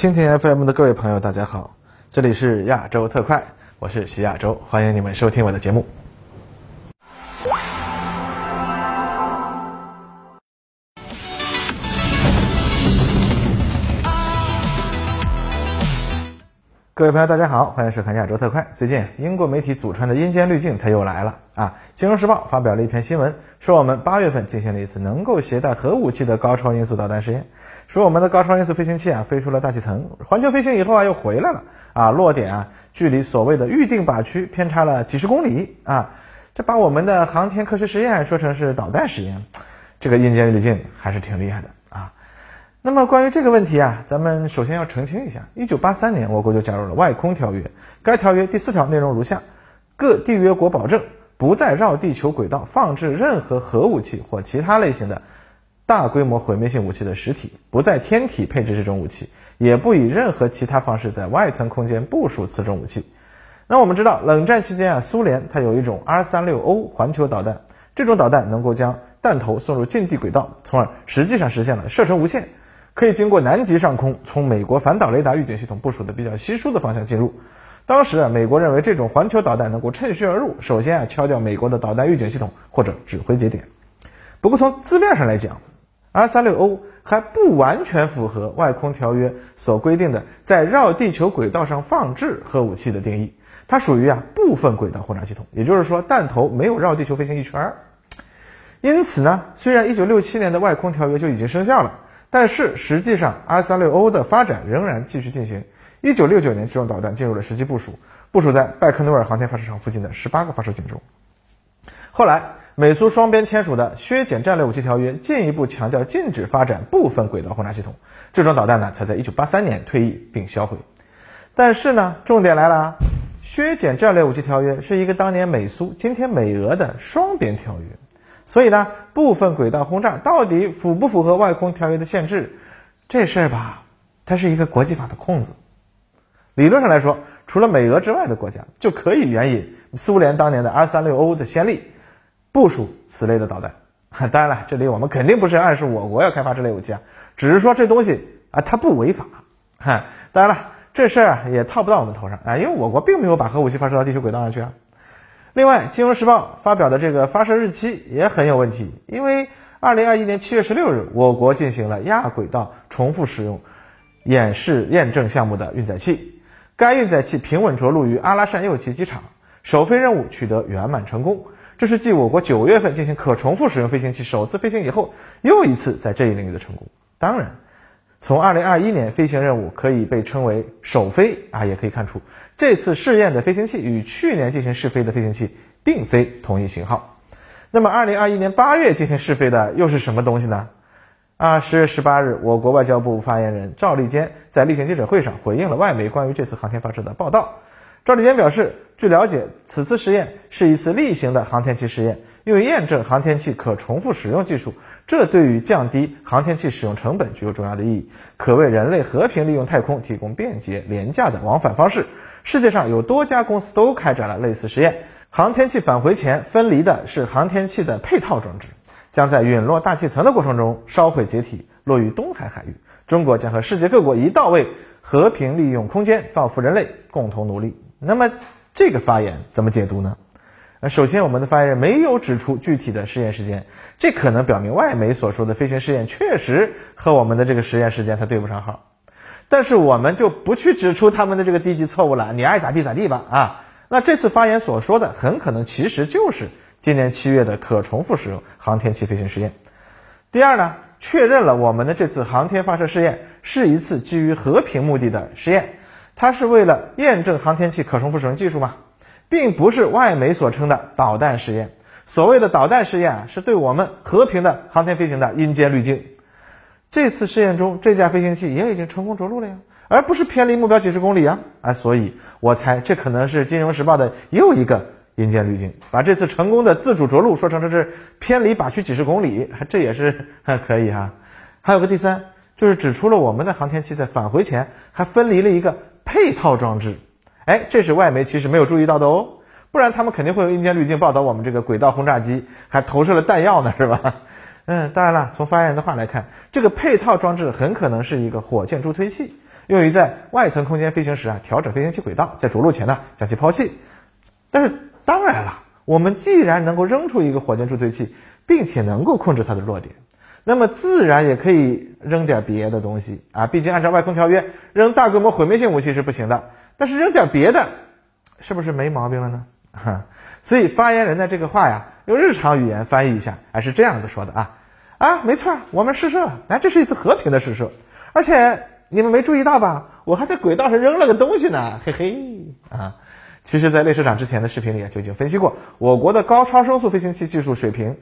蜻蜓 FM 的各位朋友，大家好，这里是亚洲特快，我是徐亚洲，欢迎你们收听我的节目。各位朋友，大家好，欢迎收看亚洲特快。最近，英国媒体祖传的阴间滤镜它又来了啊！《金融时报》发表了一篇新闻，说我们八月份进行了一次能够携带核武器的高超音速导弹实验，说我们的高超音速飞行器啊飞出了大气层，环球飞行以后啊又回来了啊，落点啊距离所谓的预定靶区偏差了几十公里啊！这把我们的航天科学实验说成是导弹实验，这个阴间滤镜还是挺厉害的。那么关于这个问题啊，咱们首先要澄清一下。一九八三年，我国就加入了外空条约。该条约第四条内容如下：各缔约国保证不再绕地球轨道放置任何核武器或其他类型的大规模毁灭性武器的实体，不在天体配置这种武器，也不以任何其他方式在外层空间部署此种武器。那我们知道，冷战期间啊，苏联它有一种 R 三六 O 环球导弹，这种导弹能够将弹头送入近地轨道，从而实际上实现了射程无限。可以经过南极上空，从美国反导雷达预警系统部署的比较稀疏的方向进入。当时啊，美国认为这种环球导弹能够趁虚而入，首先啊敲掉美国的导弹预警系统或者指挥节点。不过从字面上来讲，R36O 还不完全符合外空条约所规定的在绕地球轨道上放置核武器的定义，它属于啊部分轨道轰炸系统，也就是说弹头没有绕地球飞行一圈儿。因此呢，虽然1967年的外空条约就已经生效了。但是实际上，R36O 的发展仍然继续进行。一九六九年，这种导弹进入了实际部署，部署在拜克努尔航天发射场附近的十八个发射井中。后来，美苏双边签署的削减战略武器条约进一步强调禁止发展部分轨道轰炸系统，这种导弹呢才在一九八三年退役并销毁。但是呢，重点来了，削减战略武器条约是一个当年美苏、今天美俄的双边条约。所以呢，部分轨道轰炸到底符不符合外空条约的限制？这事儿吧，它是一个国际法的空子。理论上来说，除了美俄之外的国家就可以援引苏联当年的 R36O 的先例，部署此类的导弹。当然了，这里我们肯定不是暗示我国要开发这类武器啊，只是说这东西啊，它不违法。哈，当然了，这事儿啊也套不到我们头上啊，因为我国并没有把核武器发射到地球轨道上去啊。另外，《金融时报》发表的这个发射日期也很有问题，因为二零二一年七月十六日，我国进行了亚轨道重复使用演示验证项目的运载器，该运载器平稳着陆于阿拉善右旗机场，首飞任务取得圆满成功。这是继我国九月份进行可重复使用飞行器首次飞行以后，又一次在这一领域的成功。当然。从二零二一年飞行任务可以被称为首飞啊，也可以看出这次试验的飞行器与去年进行试飞的飞行器并非同一型号。那么二零二一年八月进行试飞的又是什么东西呢？啊，十月十八日，我国外交部发言人赵立坚在例行记者会上回应了外媒关于这次航天发射的报道。赵立坚表示，据了解，此次试验是一次例行的航天器试验，用于验证航天器可重复使用技术。这对于降低航天器使用成本具有重要的意义，可为人类和平利用太空提供便捷廉价的往返方式。世界上有多家公司都开展了类似实验。航天器返回前分离的是航天器的配套装置，将在陨落大气层的过程中烧毁解体，落于东海海域。中国将和世界各国一道为和平利用空间、造福人类共同努力。那么，这个发言怎么解读呢？那首先，我们的发言人没有指出具体的试验时间，这可能表明外媒所说的飞行试验确实和我们的这个实验时间它对不上号。但是我们就不去指出他们的这个低级错误了，你爱咋地咋地吧啊。那这次发言所说的很可能其实就是今年七月的可重复使用航天器飞行试验。第二呢，确认了我们的这次航天发射试验是一次基于和平目的的试验，它是为了验证航天器可重复使用技术吗？并不是外媒所称的导弹试验。所谓的导弹试验啊，是对我们和平的航天飞行的阴间滤镜。这次试验中，这架飞行器也已经成功着陆了呀，而不是偏离目标几十公里啊！啊，所以我猜这可能是《金融时报》的又一个阴间滤镜，把这次成功的自主着陆说成这是偏离靶区几十公里，这也是可以哈。还有个第三，就是指出了我们的航天器在返回前还分离了一个配套装置。哎，这是外媒其实没有注意到的哦，不然他们肯定会用阴间滤镜报道我们这个轨道轰炸机还投射了弹药呢，是吧？嗯，当然了，从发言人的话来看，这个配套装置很可能是一个火箭助推器，用于在外层空间飞行时啊调整飞行器轨道，在着陆前呢将其抛弃。但是当然了，我们既然能够扔出一个火箭助推器，并且能够控制它的落点，那么自然也可以扔点别的东西啊。毕竟按照外空条约，扔大规模毁灭性武器是不行的，但是扔点别的，是不是没毛病了呢？哈，所以发言人的这个话呀，用日常语言翻译一下，还是这样子说的啊。啊，没错，我们试射了。哎，这是一次和平的试射，而且你们没注意到吧？我还在轨道上扔了个东西呢，嘿嘿啊！其实，在类社长之前的视频里就已经分析过，我国的高超声速飞行器技术水平，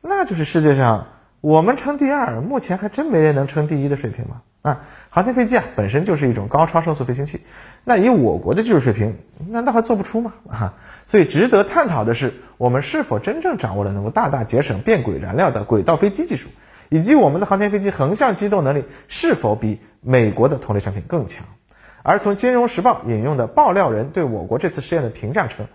那就是世界上我们称第二，目前还真没人能称第一的水平嘛。啊，航天飞机啊本身就是一种高超声速飞行器，那以我国的技术水平，难道还做不出吗？啊，所以值得探讨的是，我们是否真正掌握了能够大大节省变轨燃料的轨道飞机技术，以及我们的航天飞机横向机动能力是否比美国的同类产品更强？而从《金融时报》引用的爆料人对我国这次试验的评价称，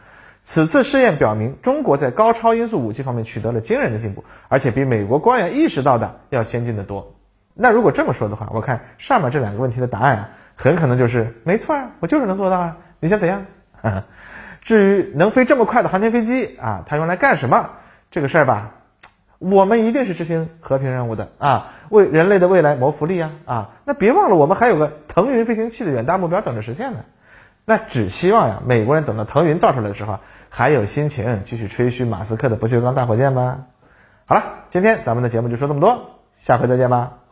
此次试验表明中国在高超音速武器方面取得了惊人的进步，而且比美国官员意识到的要先进的多。那如果这么说的话，我看上面这两个问题的答案啊，很可能就是没错啊，我就是能做到啊，你想怎样？至于能飞这么快的航天飞机啊，它用来干什么？这个事儿吧，我们一定是执行和平任务的啊，为人类的未来谋福利啊啊！那别忘了，我们还有个腾云飞行器的远大目标等着实现呢。那只希望呀，美国人等到腾云造出来的时候，还有心情继续吹嘘马斯克的不锈钢大火箭吧。好了，今天咱们的节目就说这么多，下回再见吧。